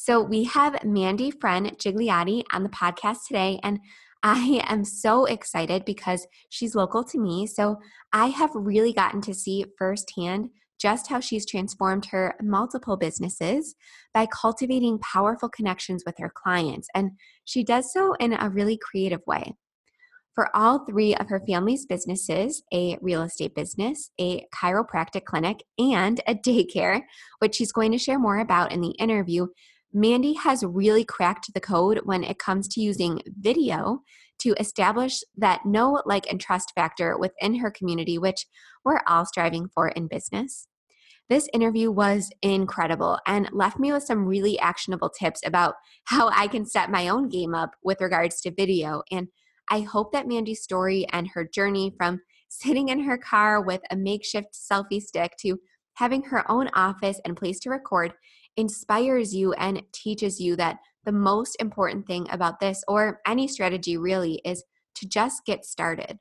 So we have Mandy Friend Gigliotti on the podcast today, and I am so excited because she's local to me. So I have really gotten to see firsthand just how she's transformed her multiple businesses by cultivating powerful connections with her clients. And she does so in a really creative way. For all three of her family's businesses a real estate business, a chiropractic clinic, and a daycare, which she's going to share more about in the interview Mandy has really cracked the code when it comes to using video to establish that know, like, and trust factor within her community, which we're all striving for in business. This interview was incredible and left me with some really actionable tips about how I can set my own game up with regards to video. And I hope that Mandy's story and her journey from sitting in her car with a makeshift selfie stick to having her own office and place to record inspires you and teaches you that the most important thing about this or any strategy really is to just get started.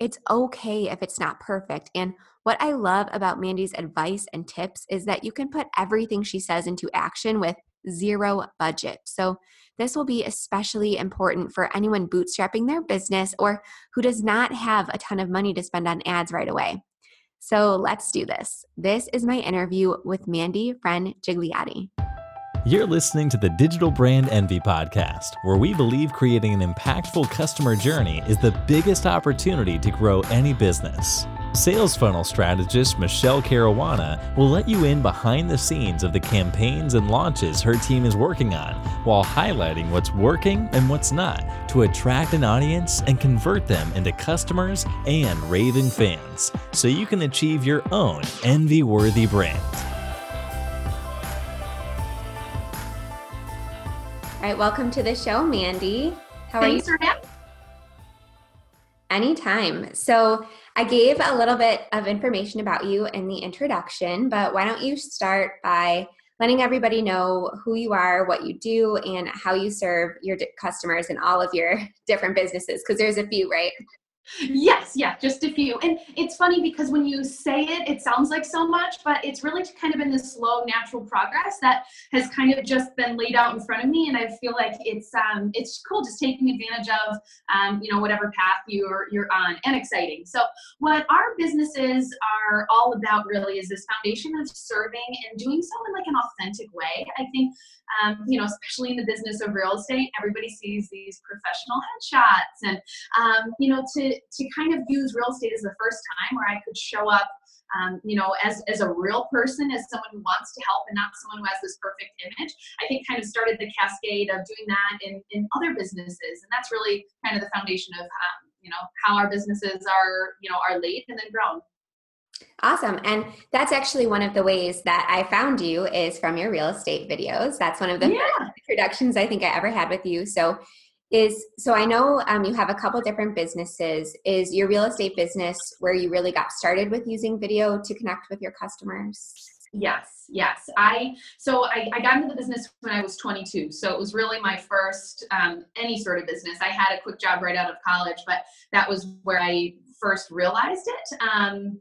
It's okay if it's not perfect. And what I love about Mandy's advice and tips is that you can put everything she says into action with zero budget. So, this will be especially important for anyone bootstrapping their business or who does not have a ton of money to spend on ads right away. So let's do this. This is my interview with Mandy Friend Gigliotti. You're listening to the Digital Brand Envy podcast, where we believe creating an impactful customer journey is the biggest opportunity to grow any business. Sales funnel strategist Michelle Caruana will let you in behind the scenes of the campaigns and launches her team is working on while highlighting what's working and what's not to attract an audience and convert them into customers and raving fans so you can achieve your own envy worthy brand. All right, welcome to the show, Mandy. How Thanks are you? Anytime. So, I gave a little bit of information about you in the introduction, but why don't you start by letting everybody know who you are, what you do, and how you serve your customers in all of your different businesses? Because there's a few, right? Yes, yeah, just a few. And it's funny because when you say it, it sounds like so much, but it's really kind of in this slow, natural progress that has kind of just been laid out in front of me. And I feel like it's um, it's cool just taking advantage of um, you know whatever path you're you're on and exciting. So what our businesses are all about really is this foundation of serving and doing so in like an authentic way. I think um, you know, especially in the business of real estate, everybody sees these professional headshots, and um, you know, to to kind of use real estate as the first time where I could show up. Um, you know, as, as a real person, as someone who wants to help and not someone who has this perfect image, I think kind of started the cascade of doing that in, in other businesses. And that's really kind of the foundation of, um, you know, how our businesses are, you know, are laid and then grown. Awesome. And that's actually one of the ways that I found you is from your real estate videos. That's one of the yeah. introductions I think I ever had with you. So is so I know um, you have a couple different businesses. Is your real estate business where you really got started with using video to connect with your customers? Yes, yes. I so I, I got into the business when I was 22. So it was really my first um, any sort of business. I had a quick job right out of college, but that was where I first realized it. Um,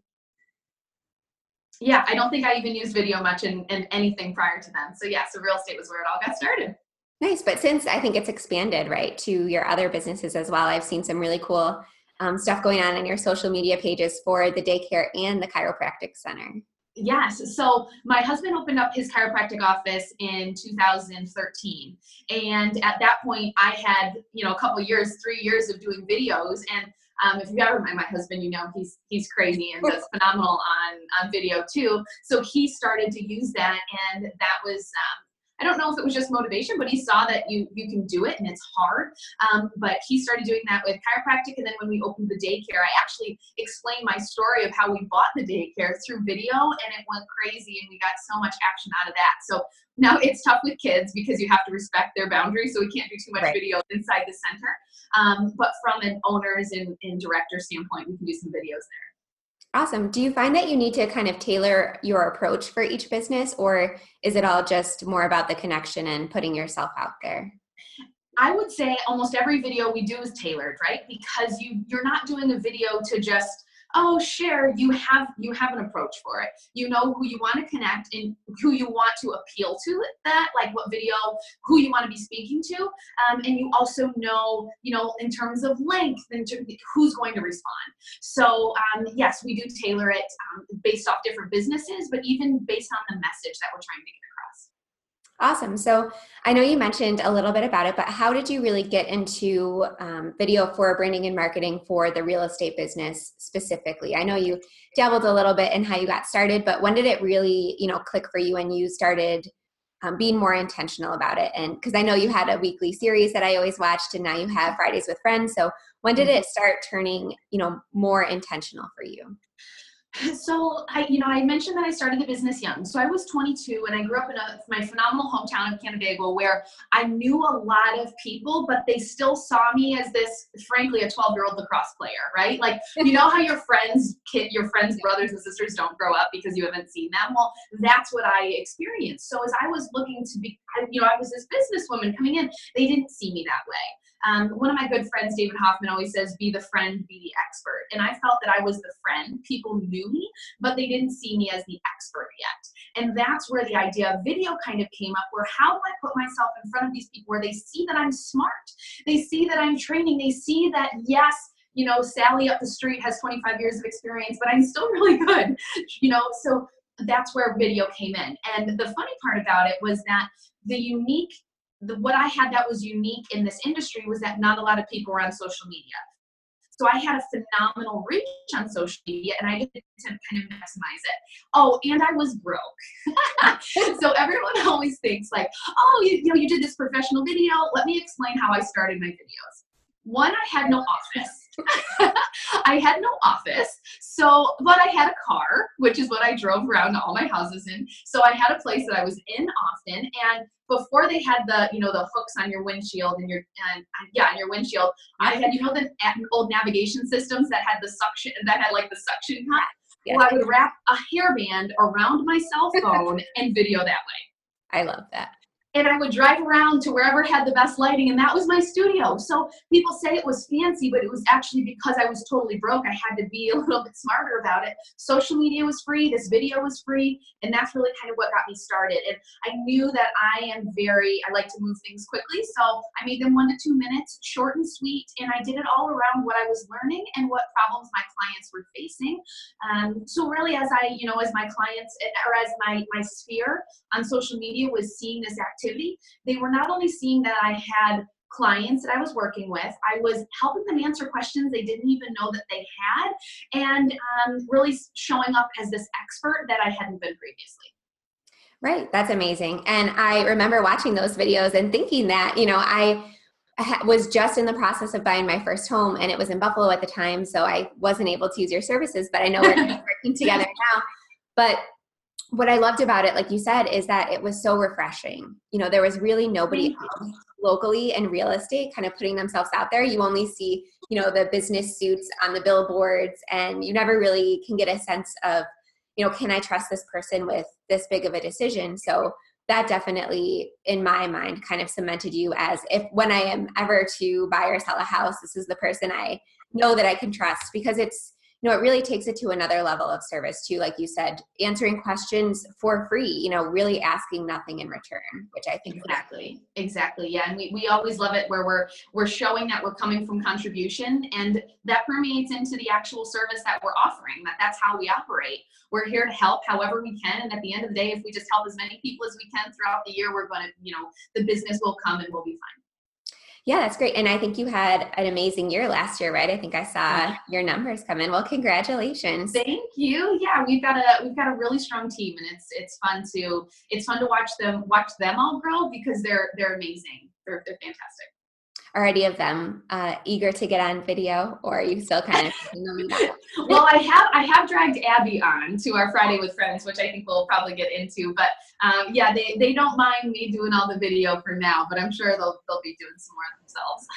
yeah, I don't think I even used video much in, in anything prior to then. So yeah, so real estate was where it all got started. Nice, but since I think it's expanded right to your other businesses as well, I've seen some really cool um, stuff going on in your social media pages for the daycare and the chiropractic center. Yes. So my husband opened up his chiropractic office in 2013. And at that point, I had, you know, a couple years, three years of doing videos. And um, if you ever met my husband, you know he's he's crazy and does phenomenal on on video too. So he started to use that, and that was um, I don't know if it was just motivation, but he saw that you you can do it and it's hard. Um, but he started doing that with chiropractic, and then when we opened the daycare, I actually explained my story of how we bought the daycare through video, and it went crazy, and we got so much action out of that. So now it's tough with kids because you have to respect their boundaries, so we can't do too much right. video inside the center. Um, but from an owners and, and director standpoint, we can do some videos there. Awesome. Do you find that you need to kind of tailor your approach for each business, or is it all just more about the connection and putting yourself out there? I would say almost every video we do is tailored, right? Because you you're not doing a video to just oh share you have you have an approach for it. You know who you want to connect and who you want to appeal to that like what video who you want to be speaking to um, and you also know you know in terms of length and who's going to respond. So um, yes we do tailor it um, based off different businesses but even based on the message that we're trying to get across Awesome. So I know you mentioned a little bit about it, but how did you really get into um, video for branding and marketing for the real estate business specifically? I know you dabbled a little bit in how you got started, but when did it really, you know, click for you and you started um, being more intentional about it? And because I know you had a weekly series that I always watched, and now you have Fridays with Friends. So when did mm-hmm. it start turning, you know, more intentional for you? So I, you know, I mentioned that I started the business young. So I was 22 and I grew up in a, my phenomenal hometown of Canandaigua where I knew a lot of people, but they still saw me as this, frankly, a 12 year old lacrosse player, right? Like, you know how your friends, kid, your friends' brothers and sisters don't grow up because you haven't seen them? Well, that's what I experienced. So as I was looking to be, you know, I was this businesswoman coming in, they didn't see me that way. Um, one of my good friends, David Hoffman, always says, be the friend, be the expert. And I felt that I was the friend. People knew me, but they didn't see me as the expert yet. And that's where the idea of video kind of came up where how do I put myself in front of these people where they see that I'm smart? They see that I'm training. They see that, yes, you know, Sally up the street has 25 years of experience, but I'm still really good, you know, so that's where video came in. And the funny part about it was that the unique the, what I had that was unique in this industry was that not a lot of people were on social media. So I had a phenomenal reach on social media and I did to kind of maximize it. Oh, and I was broke. so everyone always thinks like, oh, you, you know, you did this professional video. Let me explain how I started my videos. One, I had no office. I had no office. So, but I had a car, which is what I drove around to all my houses in. So I had a place that I was in often. And before they had the, you know, the hooks on your windshield and your, and yeah, on your windshield, I had, you know, the old navigation systems that had the suction, that had like the suction cup. Yeah. Well, I would wrap a hairband around my cell phone and video that way. I love that and I would drive around to wherever had the best lighting, and that was my studio. So people say it was fancy, but it was actually because I was totally broke. I had to be a little bit smarter about it. Social media was free, this video was free, and that's really kind of what got me started. And I knew that I am very, I like to move things quickly, so I made them one to two minutes, short and sweet, and I did it all around what I was learning and what problems my clients were facing. Um, so really, as I, you know, as my clients or as my my sphere on social media was seeing this activity activity, they were not only seeing that I had clients that I was working with. I was helping them answer questions they didn't even know that they had, and um, really showing up as this expert that I hadn't been previously. Right, that's amazing. And I remember watching those videos and thinking that, you know, I was just in the process of buying my first home and it was in Buffalo at the time, so I wasn't able to use your services, but I know we're working together now. But what I loved about it, like you said, is that it was so refreshing. You know, there was really nobody mm-hmm. locally in real estate kind of putting themselves out there. You only see, you know, the business suits on the billboards, and you never really can get a sense of, you know, can I trust this person with this big of a decision? So that definitely, in my mind, kind of cemented you as if when I am ever to buy or sell a house, this is the person I know that I can trust because it's you know it really takes it to another level of service too like you said answering questions for free you know really asking nothing in return which i think exactly exactly yeah and we, we always love it where we're we're showing that we're coming from contribution and that permeates into the actual service that we're offering that that's how we operate. We're here to help however we can and at the end of the day if we just help as many people as we can throughout the year we're going to you know the business will come and we'll be fine yeah, that's great. And I think you had an amazing year last year, right? I think I saw your numbers come in. Well, congratulations. Thank you. Yeah, we've got a we've got a really strong team and it's it's fun to it's fun to watch them watch them all grow because they're they're amazing. They're they're fantastic are any of them uh, eager to get on video or are you still kind of well i have i have dragged abby on to our friday with friends which i think we'll probably get into but um, yeah they, they don't mind me doing all the video for now but i'm sure they'll, they'll be doing some more themselves.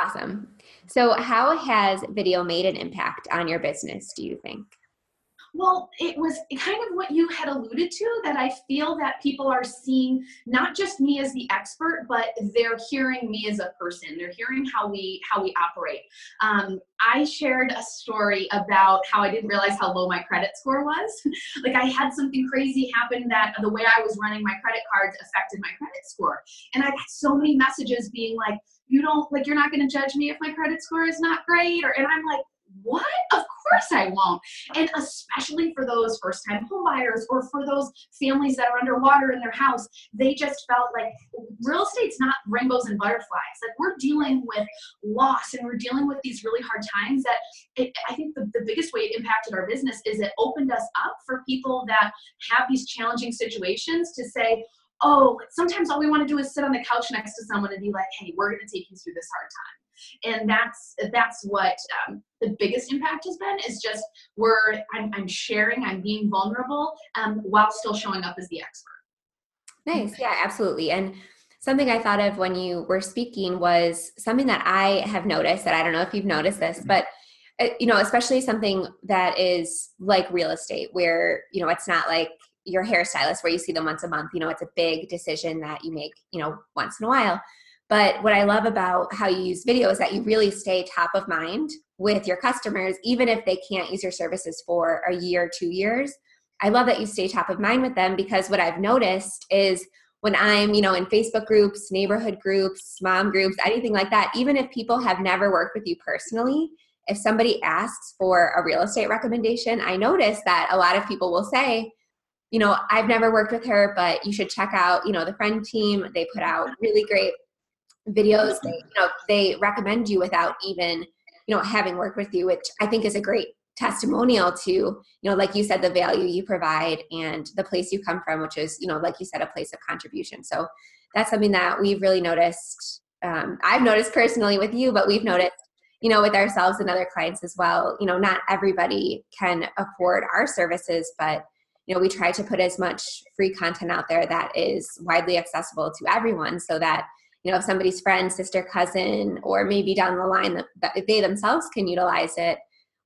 Awesome. So how has video made an impact on your business do you think Well, it was kind of what you had alluded to that I feel that people are seeing not just me as the expert, but they're hearing me as a person. They're hearing how we how we operate. Um, I shared a story about how I didn't realize how low my credit score was. like I had something crazy happen that the way I was running my credit cards affected my credit score, and I got so many messages being like, "You don't like you're not going to judge me if my credit score is not great," or and I'm like what? Of course I won't. And especially for those first time homebuyers or for those families that are underwater in their house, they just felt like real estate's not rainbows and butterflies. Like we're dealing with loss and we're dealing with these really hard times that it, I think the, the biggest way it impacted our business is it opened us up for people that have these challenging situations to say, oh, sometimes all we want to do is sit on the couch next to someone and be like, hey, we're going to take you through this hard time and that's that's what um, the biggest impact has been is just we're i'm, I'm sharing i'm being vulnerable um, while still showing up as the expert. Nice. Yeah absolutely. And something i thought of when you were speaking was something that i have noticed that i don't know if you've noticed this mm-hmm. but uh, you know especially something that is like real estate where you know it's not like your hairstylist where you see them once a month you know it's a big decision that you make you know once in a while but what I love about how you use video is that you really stay top of mind with your customers, even if they can't use your services for a year, two years. I love that you stay top of mind with them because what I've noticed is when I'm, you know, in Facebook groups, neighborhood groups, mom groups, anything like that, even if people have never worked with you personally, if somebody asks for a real estate recommendation, I notice that a lot of people will say, you know, I've never worked with her, but you should check out, you know, the friend team. They put out really great videos they you know they recommend you without even you know having worked with you which i think is a great testimonial to you know like you said the value you provide and the place you come from which is you know like you said a place of contribution. So that's something that we've really noticed um, i've noticed personally with you but we've noticed you know with ourselves and other clients as well. You know not everybody can afford our services but you know we try to put as much free content out there that is widely accessible to everyone so that you know if somebody's friend sister cousin or maybe down the line that they themselves can utilize it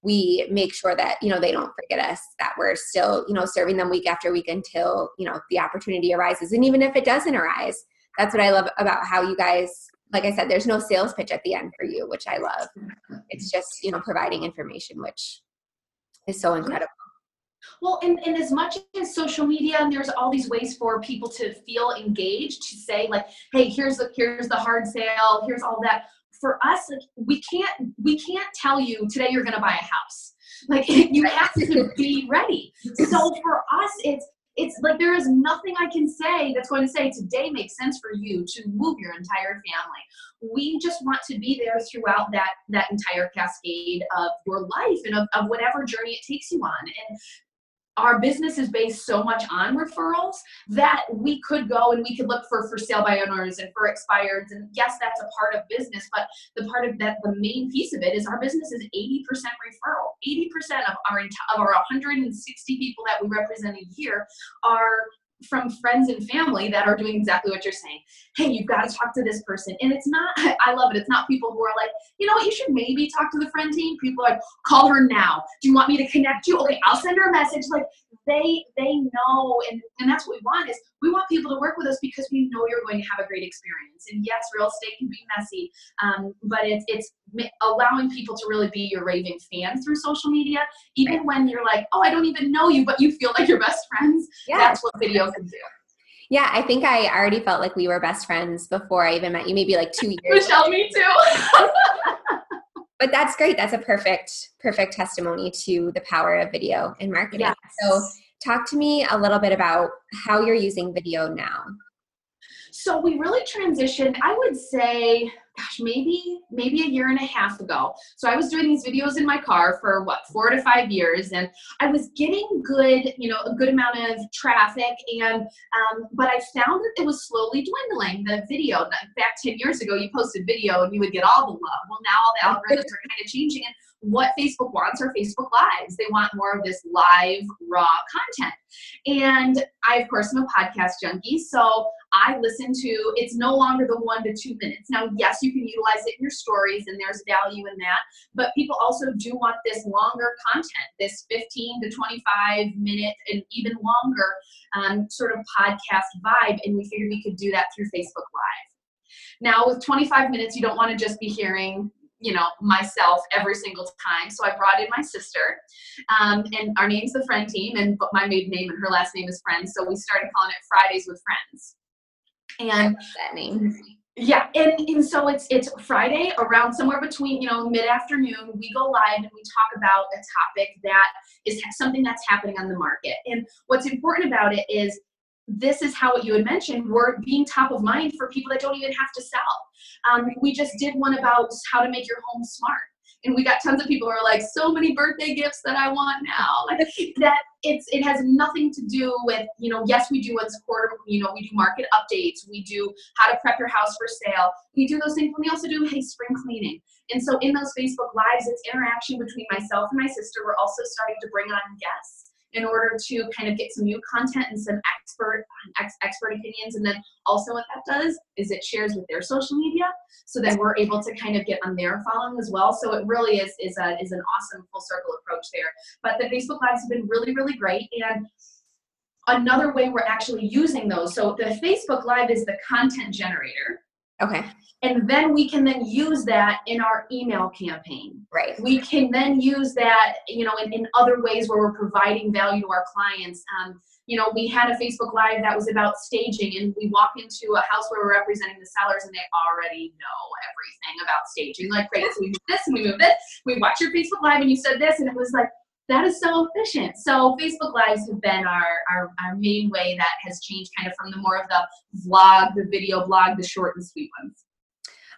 we make sure that you know they don't forget us that we're still you know serving them week after week until you know the opportunity arises. And even if it doesn't arise that's what i love about how you guys like i said there's no sales pitch at the end for you which i love. It's just you know providing information which is so incredible well, and, and as much as social media, and there's all these ways for people to feel engaged, to say like, hey, here's the here's the hard sale, here's all that. For us, like we can't we can't tell you today you're gonna buy a house. Like you have to be ready. So for us, it's it's like there is nothing I can say that's going to say today makes sense for you to move your entire family. We just want to be there throughout that that entire cascade of your life and of, of whatever journey it takes you on. And our business is based so much on referrals that we could go and we could look for for sale by owners and for expireds. And yes that's a part of business but the part of that the main piece of it is our business is 80% referral. 80% of our of our 160 people that we represent a year are from friends and family that are doing exactly what you're saying. Hey, you've got to talk to this person. And it's not, I love it. It's not people who are like, you know what, you should maybe talk to the friend team. People are like, call her now. Do you want me to connect you? Okay, I'll send her a message. Like they they know and, and that's what we want is we want people to work with us because we know you're going to have a great experience. And yes, real estate can be messy, um, but it's it's allowing people to really be your raving fan through social media, even when you're like, oh, I don't even know you, but you feel like you're best friends. Yeah. That's what video can do. Yeah, I think I already felt like we were best friends before I even met you, maybe like two years. Michelle, me too. but that's great. That's a perfect, perfect testimony to the power of video in marketing. Yes. So talk to me a little bit about how you're using video now. So we really transitioned, I would say, gosh, maybe maybe a year and a half ago. So I was doing these videos in my car for what four to five years, and I was getting good, you know, a good amount of traffic, and um, but I found that it was slowly dwindling. The video, back ten years ago, you posted video and you would get all the love. Well, now all the algorithms are kind of changing, and what Facebook wants are Facebook Lives. They want more of this live, raw content. And I, of course, am a podcast junkie, so I listen to. It's no longer the one to two minutes. Now, yes, you can utilize it in your stories and there's value in that. But people also do want this longer content, this 15 to 25 minute and even longer um, sort of podcast vibe. And we figured we could do that through Facebook Live. Now, with 25 minutes, you don't want to just be hearing you know myself every single time. So i brought in my sister um, and our name's the friend team and but my maiden name and her last name is friends so we started calling it fridays with friends. And that name. Yeah and, and so it's it's friday around somewhere between you know mid-afternoon. We go live and we talk about a topic that is something that's happening on the market. And what's important about it is this is how what you had mentioned we're being top of mind for people that don't even have to sell. Um, we just did one about how to make your home smart. And we got tons of people who are like so many birthday gifts that i want now. Like that it's it has nothing to do with you know yes we do once quarter you know we do market updates we do how to prep your house for sale we do those things but we also do hey spring cleaning. And so in those facebook lives it's interaction between myself and my sister we're also starting to bring on guests in order to kind of get some new content and some expert ex, expert opinions. And then also what that does is it shares with their social media so that we're able to kind of get on their following as well. So it really is is a is an awesome full circle approach there. But the facebook lives have been really really great. And another way we're actually using those. So the facebook live is the content generator Okay. And then we can then use that in our email campaign. Right. We can then use that, you know, in, in other ways where we're providing value to our clients. Um, you know, we had a Facebook Live that was about staging, and we walk into a house where we're representing the sellers, and they already know everything about staging. Like, great, so we move this and we move this. We watch your Facebook Live, and you said this, and it was like, that is so efficient. So Facebook Lives have been our, our, our main way that has changed kind of from the more of the vlog, the video blog, the short and sweet ones.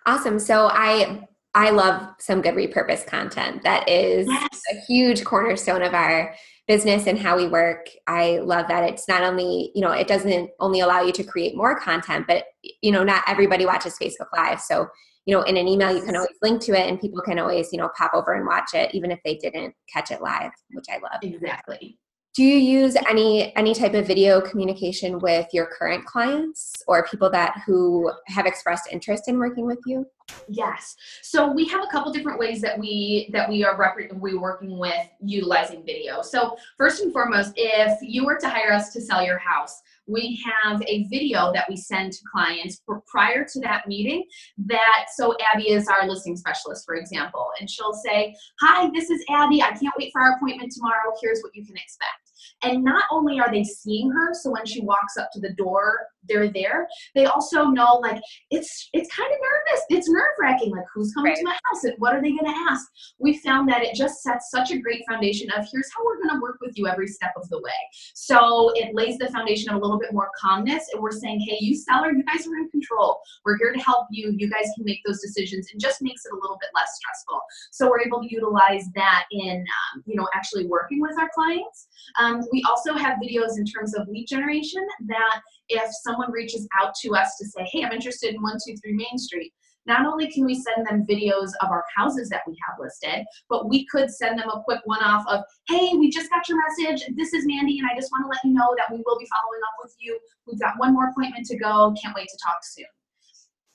Awesome. So I I love some good repurposed content. That is yes. a huge cornerstone of our business and how we work. I love that it's not only, you know, it doesn't only allow you to create more content, but you know, not everybody watches Facebook Live. So you know in an email you can always link to it and people can always you know pop over and watch it even if they didn't catch it live which i love. Exactly. Do you use any any type of video communication with your current clients or people that who have expressed interest in working with you? Yes. So we have a couple different ways that we that we are rep- we working with utilizing video. So first and foremost if you were to hire us to sell your house we have a video that we send to clients prior to that meeting that so abby is our listing specialist for example and she'll say hi this is abby. I can't wait for our appointment tomorrow. Here's what you can expect and not only are they seeing her, so when she walks up to the door, they're there. They also know like it's it's kind of nervous. It's nerve wracking. Like who's coming right. to my house and what are they going to ask? We found that it just sets such a great foundation of here's how we're going to work with you every step of the way. So it lays the foundation of a little bit more calmness, and we're saying, hey, you seller, you guys are in control. We're here to help you. You guys can make those decisions, and just makes it a little bit less stressful. So we're able to utilize that in um, you know actually working with our clients. Um, we also have videos in terms of lead generation that if someone reaches out to us to say, hey, I'm interested in 123 Main Street, not only can we send them videos of our houses that we have listed, but we could send them a quick one off of, hey, we just got your message. This is Mandy, and I just want to let you know that we will be following up with you. We've got one more appointment to go. Can't wait to talk soon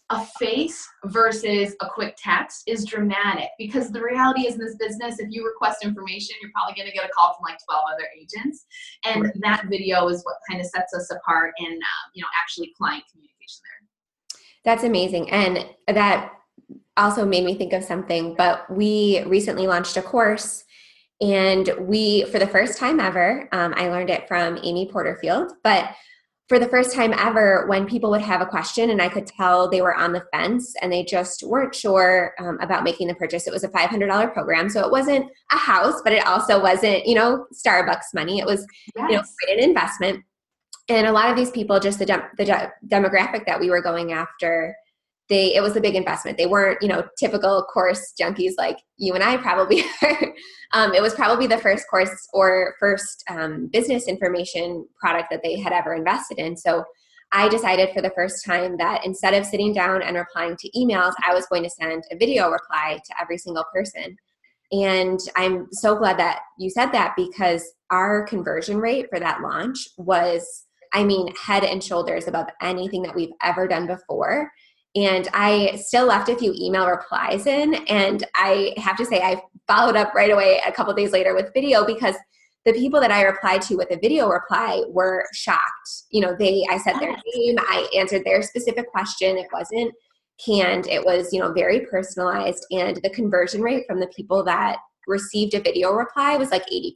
a face versus a quick text is dramatic because the reality is in this business if you request information you're probably going to get a call from like 12 other agents. And right. that video is what kind of sets us apart in uh, you know actually client communication there. That's amazing. And that also made me think of something but we recently launched a course and we for the first time ever um, i learned it from amy porterfield but for the first time ever when people would have a question and i could tell they were on the fence and they just weren't sure um, about making the purchase it was a $500 program. So it wasn't a house but it also wasn't you know starbucks money. It was yes. you know an investment. And a lot of these people just the, de- the de- demographic that we were going after they it was a big investment. They weren't you know typical course junkies like you and i probably are. Um, it was probably the first course or first um, business information product that they had ever invested in. So i decided for the first time that instead of sitting down and replying to emails i was going to send a video reply to every single person. And i'm so glad that you said that because our conversion rate for that launch was i mean head and shoulders above anything that we've ever done before and I still left a few email replies in. And I have to say, I followed up right away a couple days later with video because the people that I replied to with a video reply were shocked. You know, they, I said their name, I answered their specific question. It wasn't canned, it was, you know, very personalized. And the conversion rate from the people that received a video reply was like 80%.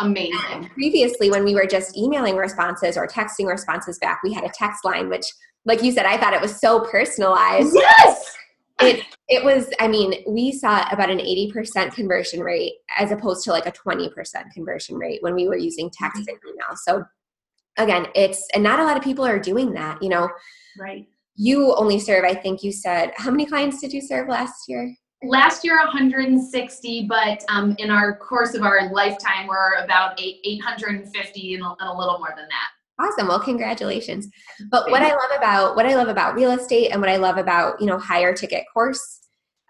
Amazing. And previously, when we were just emailing responses or texting responses back, we had a text line, which, like you said, I thought it was so personalized. Yes. It it was. I mean, we saw about an eighty percent conversion rate as opposed to like a twenty percent conversion rate when we were using text and email. So again, it's and not a lot of people are doing that. You know, right. You only serve. I think you said how many clients did you serve last year? last year 160 but um, in our course of our lifetime we're about eight, 850 and a, and a little more than that awesome. Well congratulations. But what i love about what i love about real estate and what i love about you know higher ticket course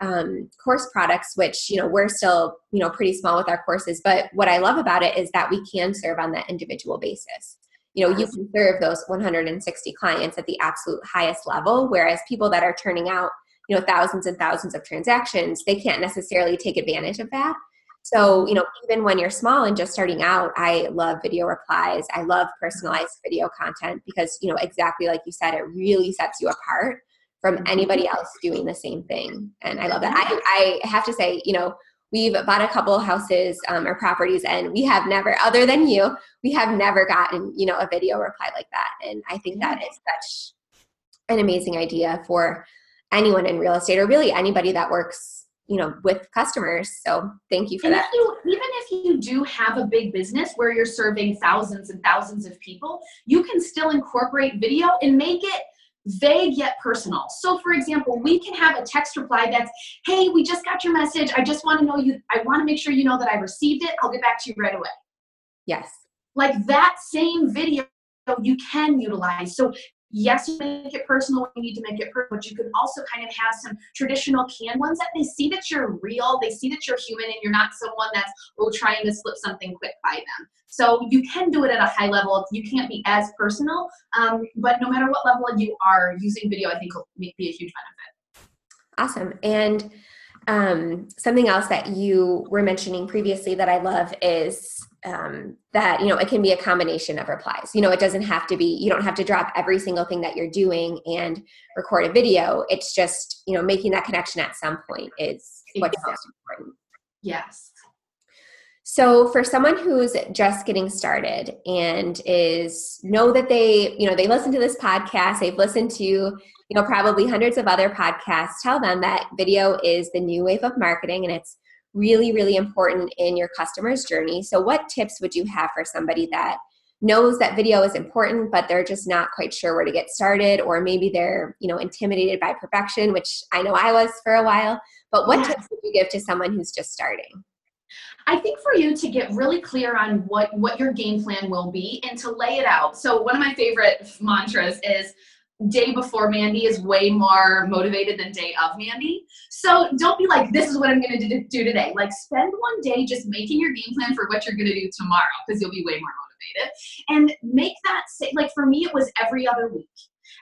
um, course products which you know we're still you know pretty small with our courses but what i love about it is that we can serve on that individual basis. You know you can serve those 160 clients at the absolute highest level whereas people that are turning out you know thousands and thousands of transactions they can't necessarily take advantage of that so you know even when you're small and just starting out i love video replies. I love personalized video content because you know exactly like you said it really sets you apart from mm-hmm. anybody else doing the same thing. And i love that. I, I have to say you know we've bought a couple houses um, or properties and we have never other than you we have never gotten you know a video reply like that. And i think that is such an amazing idea for anyone in real estate or really anybody that works you know with customers. So thank you for and that. you, even if you do have a big business where you're serving thousands and thousands of people you can still incorporate video and make it vague yet personal. So for example we can have a text reply that's hey we just got your message. I just want to know you i want to make sure you know that i received it. I'll get back to you right away. Yes. Like that same video you can utilize. So yes, you make it personal you need to make it personal, but you can also kind of have some traditional canned ones that they see that you're real, they see that you're human and you're not someone that's oh trying to slip something quick by them. So you can do it at a high level. You can't be as personal, um, but no matter what level you are, using video I think will be a huge benefit. Awesome. And um, something else that you were mentioning previously that I love is um, that you know it can be a combination of replies. You know it doesn't have to be you don't have to drop every single thing that you're doing and record a video. It's just you know making that connection at some point is what's most important. Yes so for someone who's just getting started and is know that they you know they listen to this podcast they've listened to you know probably hundreds of other podcasts tell them that video is the new wave of marketing and it's really, really important in your customer's journey. So, what tips would you have for somebody that knows that video is important, but they're just not quite sure where to get started, or maybe they're, you know, intimidated by perfection, which I know I was for a while. But what tips would you give to someone who's just starting? I think for you to get really clear on what what your game plan will be and to lay it out. So one of my favorite mantras is day before Mandy is way more motivated than day of Mandy. So don't be like, this is what I'm going to do today. Like, spend one day just making your game plan for what you're going to do tomorrow because you'll be way more motivated. And make that, say, like, for me, it was every other week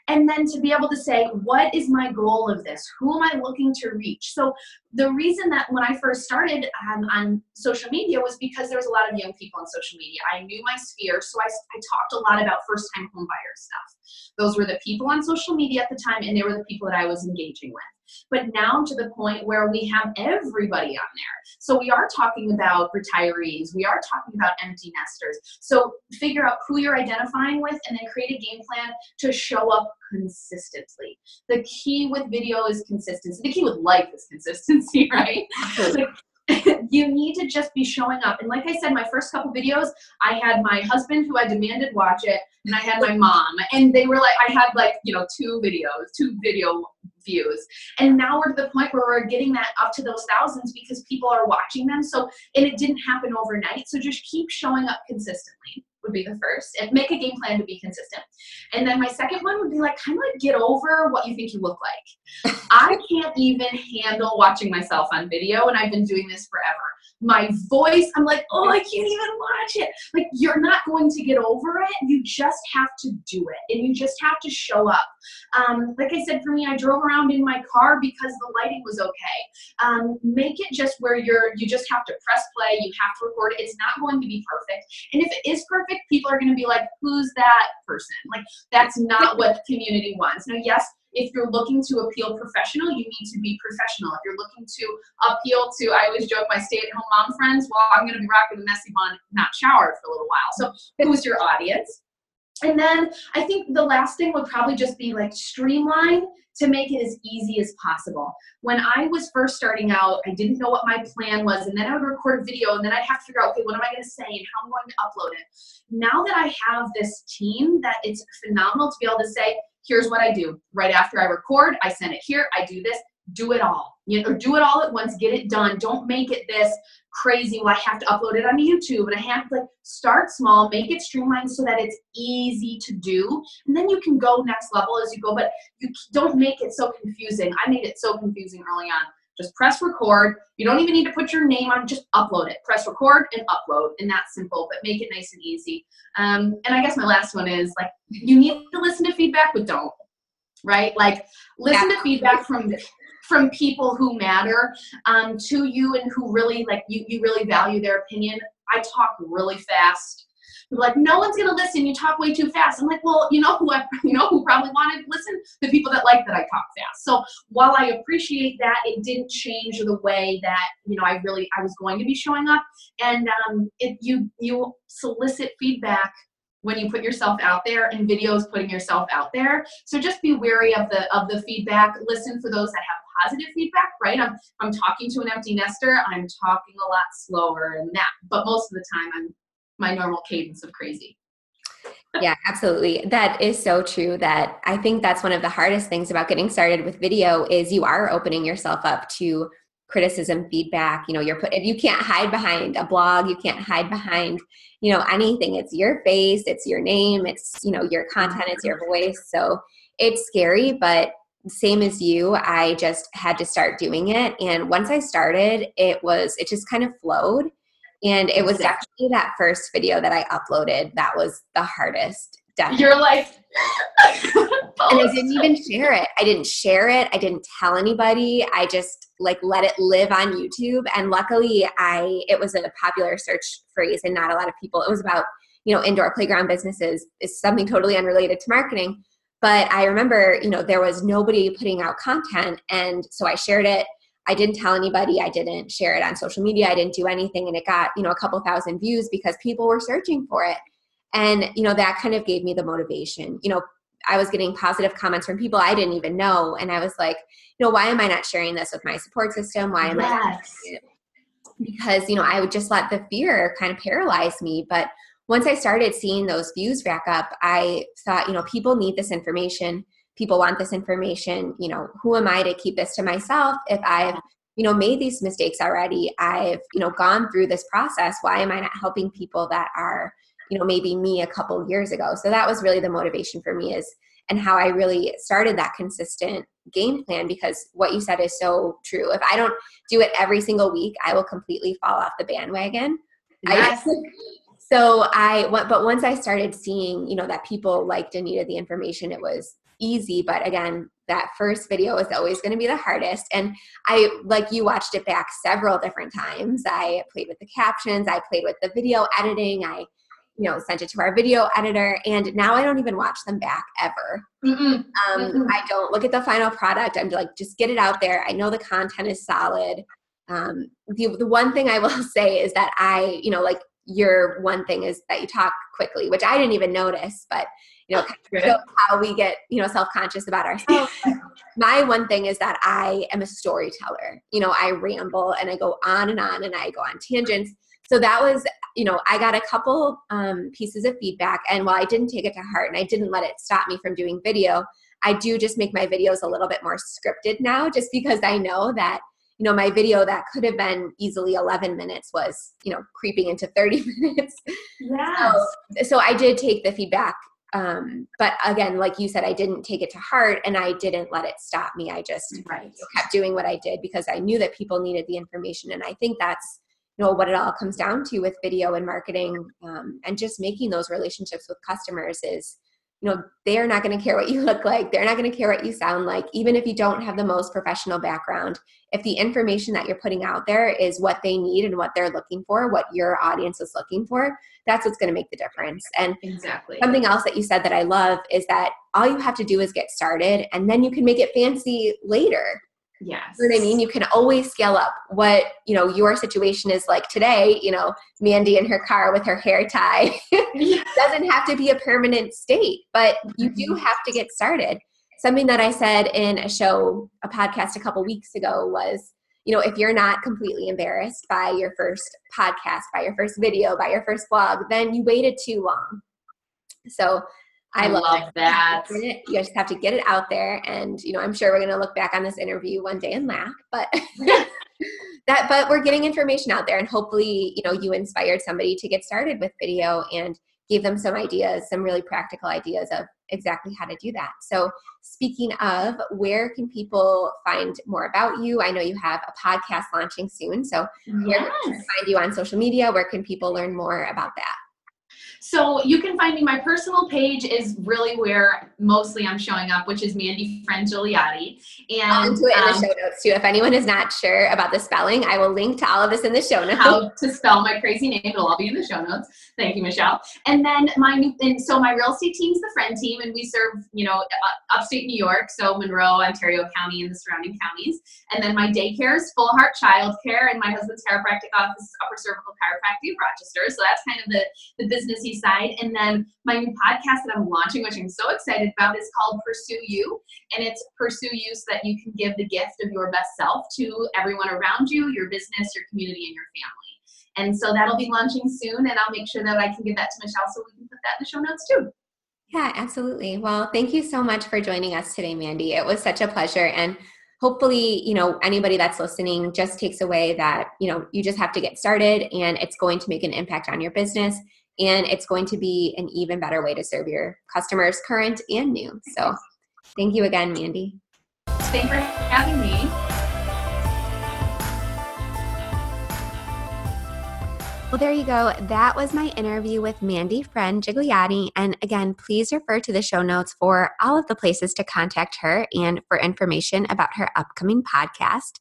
and then to be able to say what is my goal of this? Who am i looking to reach? So the reason that when i first started um, on social media was because there was a lot of young people on social media. I knew my sphere so i, I talked a lot about first time home buyer stuff. Those were the people on social media at the time and they were the people that i was engaging with but now to the point where we have everybody on there. So we are talking about retirees, we are talking about empty nesters. So figure out who you're identifying with and then create a game plan to show up consistently. The key with video is consistency. The key with life is consistency, right? you need to just be showing up. And like I said, my first couple videos, I had my husband who I demanded watch it, and I had my mom. And they were like, I had like, you know, two videos, two video views. And now we're to the point where we're getting that up to those thousands because people are watching them. So, and it didn't happen overnight. So just keep showing up consistently would be the first and make a game plan to be consistent and then my second one would be like kind of like get over what you think you look like i can't even handle watching myself on video and i've been doing this forever my voice. I'm like, oh, I can't even watch it. Like, you're not going to get over it. You just have to do it and you just have to show up. Um, like I said, for me, I drove around in my car because the lighting was okay. Um, make it just where you're, you just have to press play, you have to record it. It's not going to be perfect. And if it is perfect, people are going to be like, who's that person? Like, that's not what the community wants. Now, yes, if you're looking to appeal professional, you need to be professional. If you're looking to appeal to, I always joke my stay-at-home mom friends, well, I'm going to be rocking the messy bun, not showered for a little while. So who's your audience? And then I think the last thing would probably just be like streamline to make it as easy as possible. When I was first starting out, I didn't know what my plan was, and then I would record a video, and then I'd have to figure out, okay, what am I going to say and how I'm going to upload it. Now that I have this team, that it's phenomenal to be able to say, here's what I do. Right after I record, I send it here, I do this, do it all. You know, do it all at once, get it done. Don't make it this crazy, well, I have to upload it on YouTube and I have to like start small, make it streamlined so that it's easy to do. And then you can go next level as you go, but you don't make it so confusing. I made it so confusing early on. Just press record. You don't even need to put your name on, just upload it. Press record and upload, and that's simple, but make it nice and easy. Um, and I guess my last one is like, you need to listen to feedback, but don't, right? Like, listen yeah. to feedback from from people who matter um, to you and who really like you, you really value their opinion. I talk really fast. People like, no one's gonna listen. You talk way too fast. I'm like, well, you know who I, you know who probably wanted to listen? The people that like that I talk fast. So while I appreciate that, it didn't change the way that you know I really I was going to be showing up. And um, you you solicit feedback when you put yourself out there and videos putting yourself out there so just be wary of the of the feedback listen for those that have positive feedback, right? I'm, I'm talking to an empty nester, I'm talking a lot slower and that, but most of the time I'm my normal cadence of crazy. yeah, absolutely. That is so true that I think that's one of the hardest things about getting started with video is you are opening yourself up to criticism, feedback, you know, you're put if you can't hide behind a blog, you can't hide behind, you know, anything. It's your face, it's your name, it's, you know, your content, it's your voice. So it's scary, but same as you, I just had to start doing it. And once I started, it was, it just kind of flowed. And it was actually that first video that I uploaded that was the hardest. Definitely. You're like, and I didn't even share it. I didn't share it. I didn't tell anybody. I just like let it live on YouTube. And luckily, I it was a popular search phrase, and not a lot of people. It was about you know indoor playground businesses. Is something totally unrelated to marketing but I remember, you know, there was nobody putting out content. And so I shared it. I didn't tell anybody. I didn't share it on social media. I didn't do anything. And it got, you know, a couple thousand views because people were searching for it. And, you know, that kind of gave me the motivation. You know, I was getting positive comments from people I didn't even know. And I was like, you know, why am I not sharing this with my support system? Why am yes. I? Because, you know, I would just let the fear kind of paralyze me. But once I started seeing those views rack up, I thought, you know, people need this information. People want this information. You know, who am I to keep this to myself if I've, you know, made these mistakes already? I've, you know, gone through this process. Why am I not helping people that are, you know, maybe me a couple years ago? So that was really the motivation for me is and how I really started that consistent game plan because what you said is so true. If I don't do it every single week, I will completely fall off the bandwagon. Yes. I, so I but once I started seeing, you know, that people liked and needed the information, it was easy. But again, that first video is always going to be the hardest. And I, like you, watched it back several different times. I played with the captions, I played with the video editing, I, you know, sent it to our video editor, and now I don't even watch them back ever. Um, I don't look at the final product. I'm like, just get it out there. I know the content is solid. Um, the, the one thing I will say is that I, you know, like your one thing is that you talk quickly, which I didn't even notice, but you know, how we get, you know, self-conscious about ourselves. My one thing is that I am a storyteller. You know, I ramble and I go on and on and I go on tangents. So that was, you know, I got a couple um, pieces of feedback, and while I didn't take it to heart and I didn't let it stop me from doing video, I do just make my videos a little bit more scripted now, just because I know that you know my video that could have been easily 11 minutes was you know creeping into 30 minutes yes. so, so i did take the feedback um, but again like you said i didn't take it to heart and i didn't let it stop me i just right. kept doing what i did because i knew that people needed the information and i think that's you know what it all comes down to with video and marketing um, and just making those relationships with customers is you know they're not going to care what you look like. They're not going to care what you sound like even if you don't have the most professional background. If the information that you're putting out there is what they need and what they're looking for what your audience is looking for that's what's going to make the difference. And exactly. something else that you said that i love is that all you have to do is get started and then you can make it fancy later Yes. You know what I mean? You can always scale up what, you know, your situation is like today, you know, Mandy in her car with her hair tie doesn't have to be a permanent state, but you do mm-hmm. have to get started. Something that I said in a show, a podcast a couple weeks ago was, you know, if you're not completely embarrassed by your first podcast, by your first video, by your first blog, then you waited too long. So I, love, that. You just have to get it out there. And, you know, I'm sure we're going to look back on this interview one day and laugh, but that, but we're getting information out there and hopefully, you know, you inspired somebody to get started with video and gave them some ideas, some really practical ideas of exactly how to do that. So, speaking of, where can people find more about you? I know you have a podcast launching soon. So, where can find you on social media? Where can people learn more about that? So you can find me. My personal page is really where mostly I'm showing up, which is Mandy Friend Gigliotti. And I'll to it in um, the show notes too. If anyone is not sure about the spelling, I will link to all of this in the show notes. How to spell my crazy name? It'll all be in the show notes. Thank you, Michelle. And then my new, and so my real estate team's the Friend team, and we serve you know upstate New York, so Monroe, Ontario County, and the surrounding counties. And then my daycare is Full Heart Child Care, and my husband's chiropractic office is Upper Cervical Chiropractic of Rochester. So that's kind of the the side. And then my new podcast that I'm launching, which I'm so excited about, is called Pursue You. And it's Pursue You so that you can give the gift of your best self to everyone around you, your business, your community, and your family. And so that'll be launching soon, and I'll make sure that I can give that to Michelle so we can put that in the show notes too. Yeah, absolutely. Well, thank you so much for joining us today, Mandy. It was such a pleasure. And hopefully you know anybody that's listening just takes away that you know you just have to get started and it's going to make an impact on your business and it's going to be an even better way to serve your customers current and new. So thank you again mandy. Thanks for having me Well, there you go. That was my interview with Mandy Friend Gigliotti. And again, please refer to the show notes for all of the places to contact her and for information about her upcoming podcast.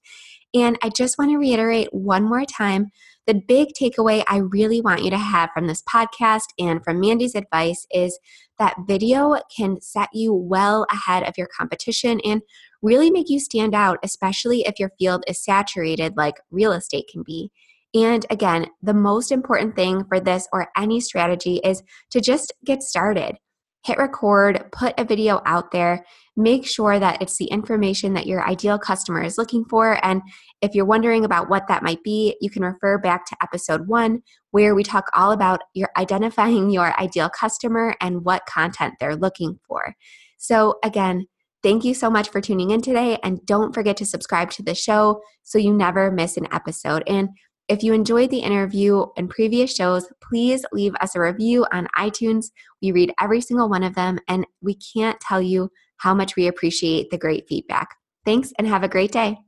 And I just want to reiterate one more time the big takeaway I really want you to have from this podcast and from Mandy's advice is that video can set you well ahead of your competition and really make you stand out, especially if your field is saturated like real estate can be. And again, the most important thing for this or any strategy is to just get started. Hit record, put a video out there, make sure that it's the information that your ideal customer is looking for. And if you're wondering about what that might be, you can refer back to episode one, where we talk all about your identifying your ideal customer and what content they're looking for. So, again, thank you so much for tuning in today. And don't forget to subscribe to the show so you never miss an episode. And if you enjoyed the interview and previous shows, please leave us a review on iTunes. We read every single one of them, and we can't tell you how much we appreciate the great feedback. Thanks and have a great day.